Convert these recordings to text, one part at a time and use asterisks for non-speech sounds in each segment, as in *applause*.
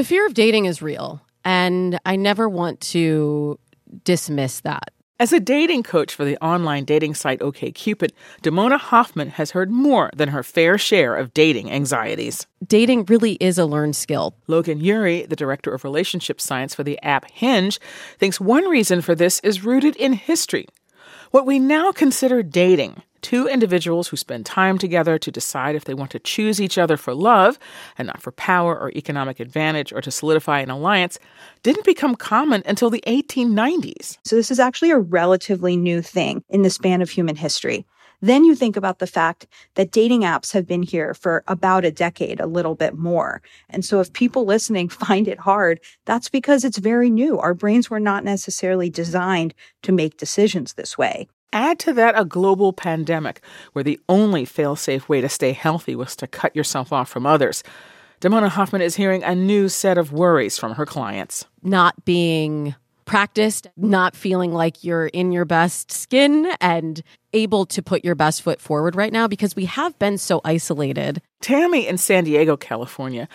The fear of dating is real, and I never want to dismiss that. As a dating coach for the online dating site OkCupid, Damona Hoffman has heard more than her fair share of dating anxieties. Dating really is a learned skill. Logan Ury, the director of relationship science for the app Hinge, thinks one reason for this is rooted in history. What we now consider dating Two individuals who spend time together to decide if they want to choose each other for love and not for power or economic advantage or to solidify an alliance didn't become common until the 1890s. So, this is actually a relatively new thing in the span of human history. Then you think about the fact that dating apps have been here for about a decade, a little bit more. And so if people listening *laughs* find it hard, that's because it's very new. Our brains were not necessarily designed to make decisions this way. Add to that a global pandemic where the only fail safe way to stay healthy was to cut yourself off from others. Damona Hoffman is hearing a new set of worries from her clients. Not being practiced, not feeling like you're in your best skin and able to put your best foot forward right now because we have been so isolated. Tammy in San Diego, California,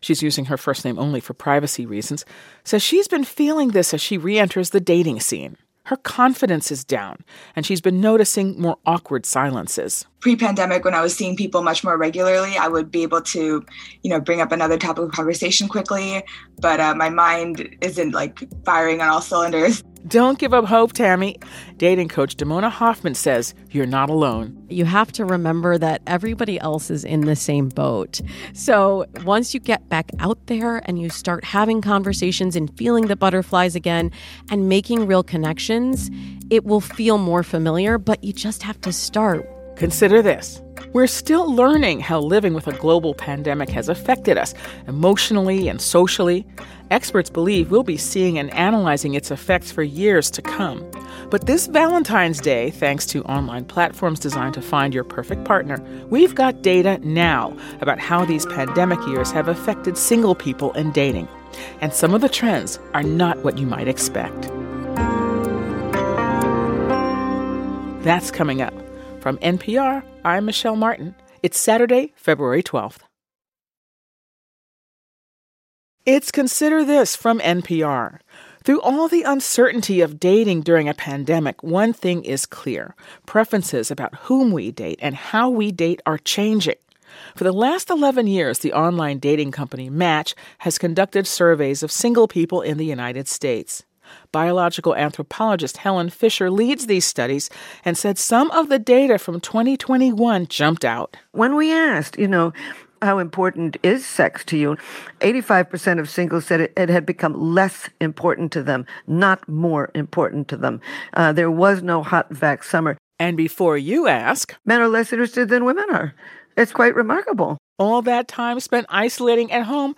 she's using her first name only for privacy reasons, says she's been feeling this as she re enters the dating scene her confidence is down, and she's been noticing more awkward silences. Pre pandemic, when I was seeing people much more regularly, I would be able to, you know, bring up another topic of conversation quickly, but uh, my mind isn't like firing on all cylinders. Don't give up hope, Tammy. Dating coach Damona Hoffman says you're not alone. You have to remember that everybody else is in the same boat. So once you get back out there and you start having conversations and feeling the butterflies again and making real connections, it will feel more familiar, but you just have to start. Consider this. We're still learning how living with a global pandemic has affected us emotionally and socially. Experts believe we'll be seeing and analyzing its effects for years to come. But this Valentine's Day, thanks to online platforms designed to find your perfect partner, we've got data now about how these pandemic years have affected single people in dating. And some of the trends are not what you might expect. That's coming up. From NPR, I'm Michelle Martin. It's Saturday, February 12th. It's Consider This from NPR. Through all the uncertainty of dating during a pandemic, one thing is clear preferences about whom we date and how we date are changing. For the last 11 years, the online dating company Match has conducted surveys of single people in the United States. Biological anthropologist Helen Fisher leads these studies and said some of the data from 2021 jumped out. When we asked, you know, how important is sex to you? 85% of singles said it, it, had become less important to them, not more important to them. Uh, there was no hot vax summer. And before you ask, men are less interested than women are. It's quite remarkable. All that time spent isolating at home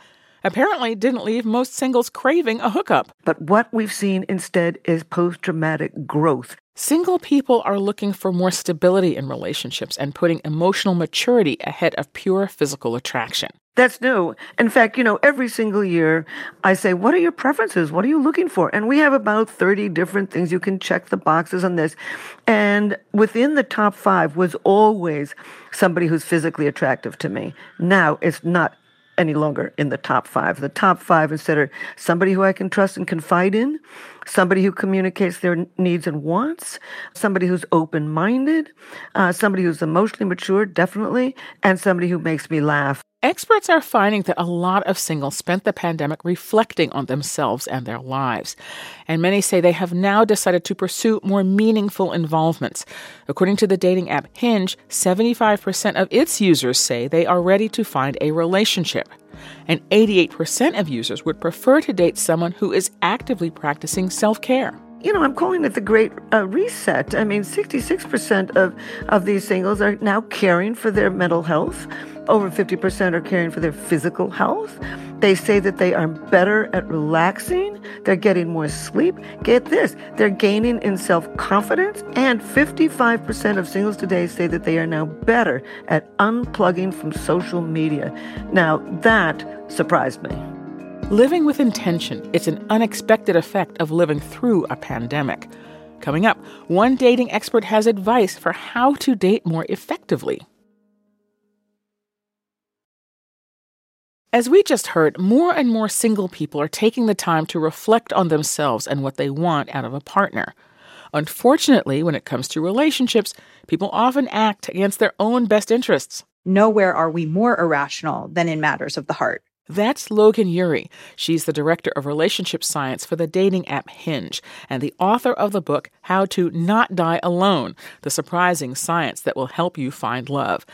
apparently didn't leave most singles craving a hookup. But what we've seen instead is post traumatic growth. Single people are looking for more stability in relationships and putting emotional maturity ahead of pure physical attraction. That's new. In fact, you know, every single year I say, What are your preferences? What are you looking for? And we have about 30 different things. You can check the boxes on this. And within the top five was always somebody who's physically attractive to me. Now it's not any longer in the top five. The top five instead are somebody who I can trust and confide in, somebody who communicates their needs and wants, somebody who's open minded, uh, somebody who's emotionally mature, definitely, and somebody who makes me laugh. Experts are finding that a lot of singles spent the pandemic reflecting on themselves and their lives. And many say they have now decided to pursue more meaningful involvements. According to the dating app Hinge, 75% of its users say they are ready to find a relationship. And 88% of users would prefer to date someone who is actively practicing self care you know, I'm calling it the great uh, reset. I mean, 66% of, of these singles are now caring for their mental health. Over 50% are caring for their physical health. They say that they are better at relaxing. They're getting more sleep. Get this, they're gaining in self confidence. And 55% of singles today say that they are now better at unplugging from social media. Now, that surprised me. Living with intention is an unexpected effect of living through a pandemic. Coming up, one dating expert has advice for how to date more effectively. As we just heard, more and more single people are taking the time to reflect on themselves and what they want out of a partner. Unfortunately, when it comes to relationships, people often act against their own best interests. Nowhere are we more irrational than in matters of the heart. That's Logan Ury. She's the director of relationship science for the dating app Hinge and the author of the book How to Not Die Alone The Surprising Science That Will Help You Find Love.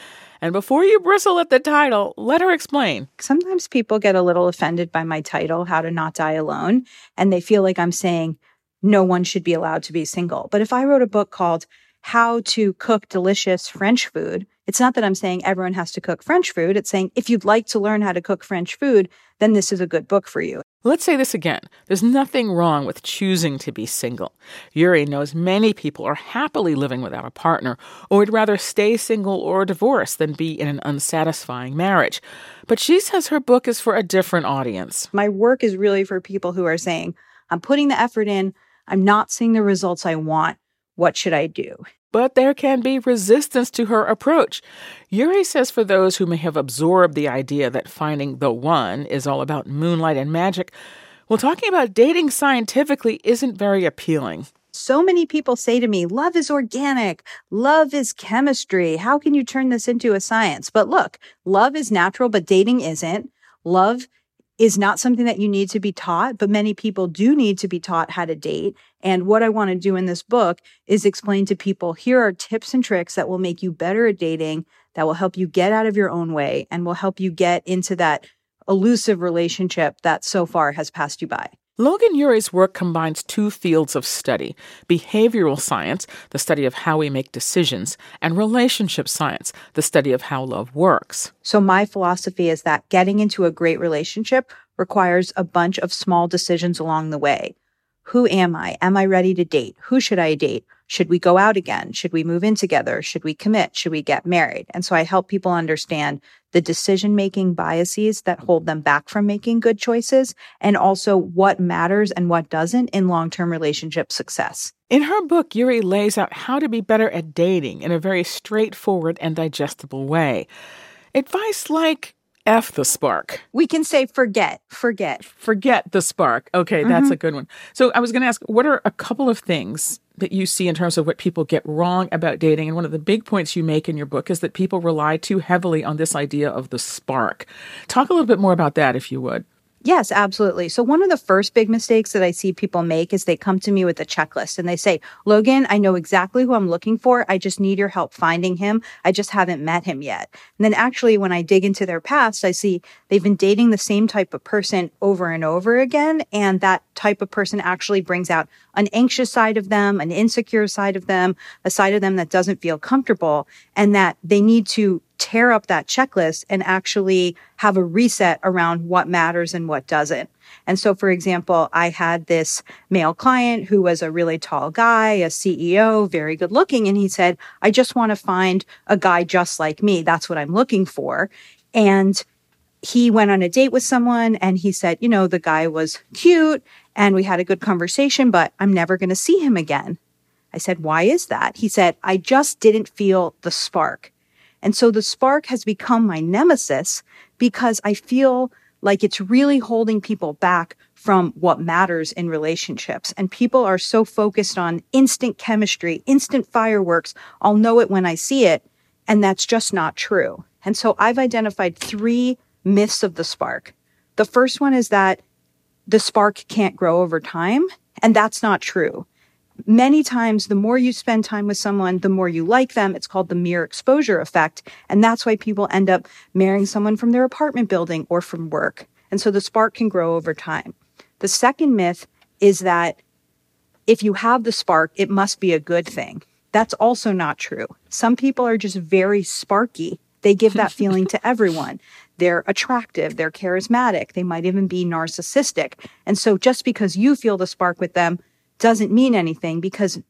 And before you bristle at the title, let her explain. Sometimes people get a little offended by my title, How to Not Die Alone, and they feel like I'm saying no one should be allowed to be single. But if I wrote a book called How to Cook Delicious French Food, it's not that I'm saying everyone has to cook French food. It's saying if you'd like to learn how to cook French food, then this is a good book for you. Let's say this again. There's nothing wrong with choosing to be single. Ury knows many people are happily living without a partner or would rather stay single or divorced than be in an unsatisfying marriage. But she says her book is for a different audience. My work is really for people who are saying, I'm putting the effort in, I'm not seeing the results I want. What should I do? but there can be resistance to her approach. Ury says for those who may have absorbed the idea that finding the one is all about moonlight and magic, well, talking about dating scientifically isn't very appealing. So many people say to me, love is organic. Love is chemistry. How can you turn this into a science? But look, love is natural, but dating isn't. Love is not something that you need to be taught, but many people do need to be taught how to date. And what I want to do in this book is explain to people here are tips and tricks that will make you better at dating, that will help you get out of your own way, and will help you get into that elusive relationship that so far has passed you by. Logan Ury's work combines two fields of study behavioral science, the study of how we make decisions, and relationship science, the study of how love works. So, my philosophy is that getting into a great relationship requires a bunch of small decisions along the way. Who am I? Am I ready to date? Who should I date? Should we go out again? Should we move in together? Should we commit? Should we get married? And so I help people understand the decision making biases that hold them back from making good choices and also what matters and what doesn't in long term relationship success. In her book, Ury lays out how to be better at dating in a very straightforward and digestible way. Advice like F the spark. We can say forget, forget. Forget the spark. Okay, that's mm-hmm. a good one. So I was going to ask, what are a couple of things that you see in terms of what people get wrong about dating? And one of the big points you make in your book is that people rely too heavily on this idea of the spark. Talk a little bit more about that, if you would. Yes, absolutely. So one of the first big mistakes that I see people make is they come to me with a checklist and they say, Logan, I know exactly who I'm looking for. I just need your help finding him. I just haven't met him yet. And then actually, when I dig into their past, I see they've been dating the same type of person over and over again. And that type of person actually brings out an anxious side of them, an insecure side of them, a side of them that doesn't feel comfortable and that they need to tear up that checklist and actually have a reset around what matters and what doesn't. And so, for example, I had this male client who was a really tall guy, a CEO, very good looking. And he said, I just want to find a guy just like me. That's what I'm looking for. And he went on a date with someone and he said, you know, the guy was cute and we had a good conversation, but I'm never going to see him again. I said, why is that? He said, I just didn't feel the spark. And so the spark has become my nemesis because I feel like it's really holding people back from what matters in relationships. And people are so focused on instant chemistry, instant fireworks. I'll know it when I see it. And that's just not true. And so I've identified three myths of the spark. The first one is that the spark can't grow over time. And that's not true many times the more you spend time with someone, the more you like them. It's called the mere exposure effect. And that's why people end up marrying someone from their apartment building or from work. And so the spark can grow over time. The second myth is that if you have the spark, it must be a good thing. That's also not true. Some people are just very sparky. They give that feeling to *laughs* everyone. They're attractive. They're charismatic. They might even be narcissistic. And so just because you feel the spark with them doesn't mean anything because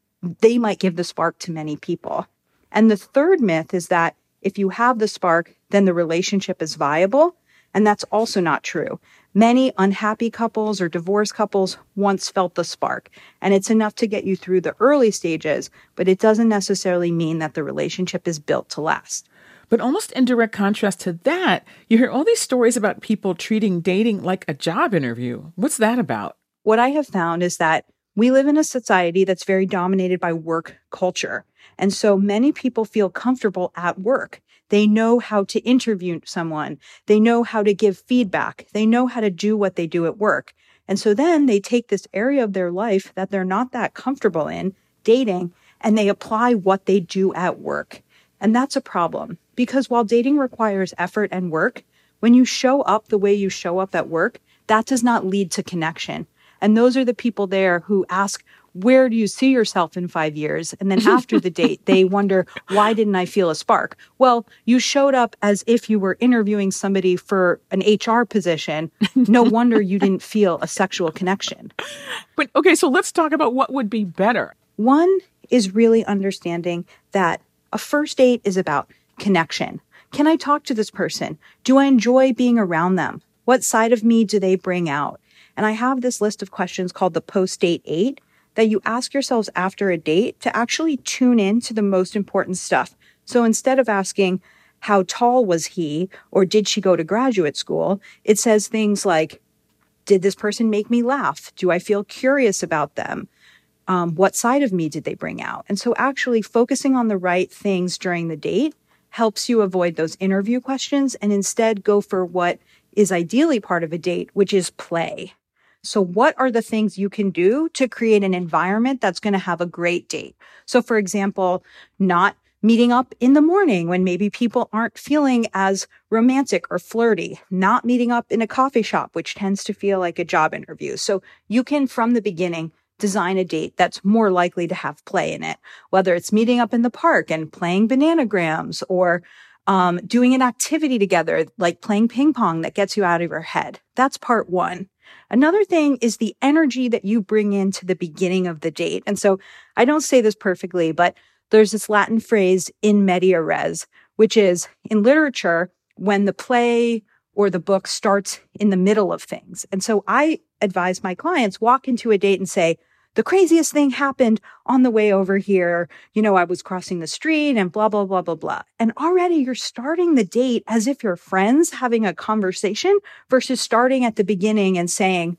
they might give the spark to many people. And the third myth is that if you have the spark, then the relationship is viable. And that's also not true. Many unhappy couples or divorced couples once felt the spark, and it's enough to get you through the early stages, but it doesn't necessarily mean that the relationship is built to last. But almost in direct contrast to that, you hear all these stories about people treating dating like a job interview. What's that about? What I have found is that we live in a society that's very dominated by work culture. And so many people feel comfortable at work. They know how to interview someone. They know how to give feedback. They know how to do what they do at work. And so then they take this area of their life that they're not that comfortable in, dating, and they apply what they do at work. And that's a problem because while dating requires effort and work, when you show up the way you show up at work, that does not lead to connection. And those are the people there who ask, where do you see yourself in five years? And then after the date, they *laughs* wonder, why didn't I feel a spark? Well, you showed up as if you were interviewing somebody for an HR position. No *laughs* wonder you didn't feel a sexual connection. But okay, so let's talk about what would be better. One is really understanding that a first date is about connection. Can I talk to this person? Do I enjoy being around them? What side of me do they bring out? And I have this list of questions called the post date eight that you ask yourselves after a date to actually tune in to the most important stuff. So instead of asking, how tall was he or did she go to graduate school? It says things like, did this person make me laugh? Do I feel curious about them? Um, what side of me did they bring out? And so actually focusing on the right things during the date helps you avoid those interview questions and instead go for what is ideally part of a date, which is play. So what are the things you can do to create an environment that's going to have a great date? So for example, not meeting up in the morning when maybe people aren't feeling as romantic or flirty, not meeting up in a coffee shop, which tends to feel like a job interview. So you can from the beginning design a date that's more likely to have play in it, whether it's meeting up in the park and playing bananagrams or um, doing an activity together, like playing ping pong that gets you out of your head. That's part one. Another thing is the energy that you bring into the beginning of the date. And so I don't say this perfectly, but there's this Latin phrase in media res, which is in literature, when the play or the book starts in the middle of things. And so I advise my clients walk into a date and say, the craziest thing happened on the way over here. You know, I was crossing the street and blah, blah, blah, blah, blah. And already you're starting the date as if you're friends having a conversation versus starting at the beginning and saying,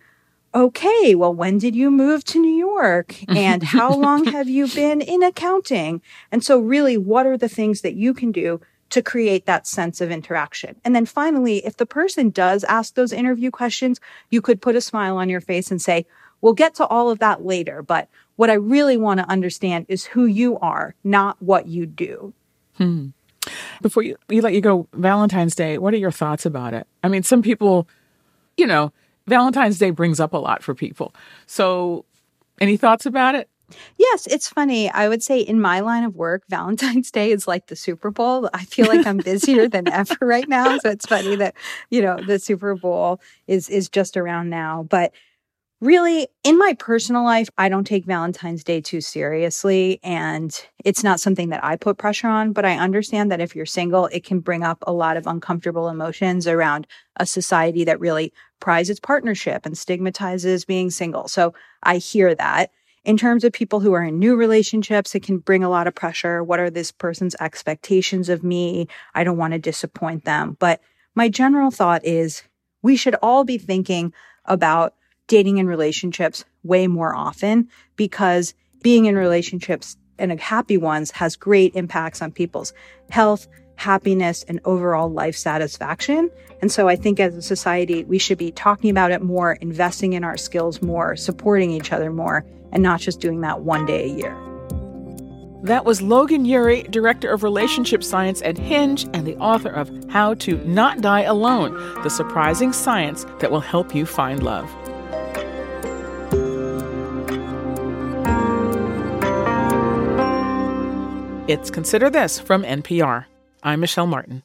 okay, well, when did you move to New York? And *laughs* how long have you been in accounting? And so really, what are the things that you can do to create that sense of interaction? And then finally, if the person does ask those interview questions, you could put a smile on your face and say, We'll get to all of that later, but what I really want to understand is who you are, not what you do. Hmm. Before you, you let you go, Valentine's Day, what are your thoughts about it? I mean, some people, you know, Valentine's Day brings up a lot for people. So, any thoughts about it? Yes, it's funny. I would say in my line of work, *laughs* Valentine's Day is like the Super Bowl. I feel like I'm busier than ever right now. So it's funny that, you know, the Super Bowl is is just around now. But really, in my personal life, I don't take Valentine's Day too seriously. And it's not something that I put pressure on. But I understand that if you're single, it can bring up a lot of uncomfortable emotions around a society that really prizes partnership and stigmatizes being single. So I hear that. In terms of people who are in new relationships, it can bring a lot of pressure. What are this person's expectations of me? I don't want to disappoint them. But my general thought is we should all be thinking about dating and relationships way more often because being in relationships and happy ones has great impacts on people's health, happiness, and overall life satisfaction. And so I think as a society, we should be talking about it more, investing in our skills more, supporting each other more, and not just doing that one day a year. That was Logan Ury, Director of Relationship Science at Hinge and the author of How to Not Die Alone The Surprising Science That Will Help You Find Love. It's Consider This from NPR. I'm Michelle Martin.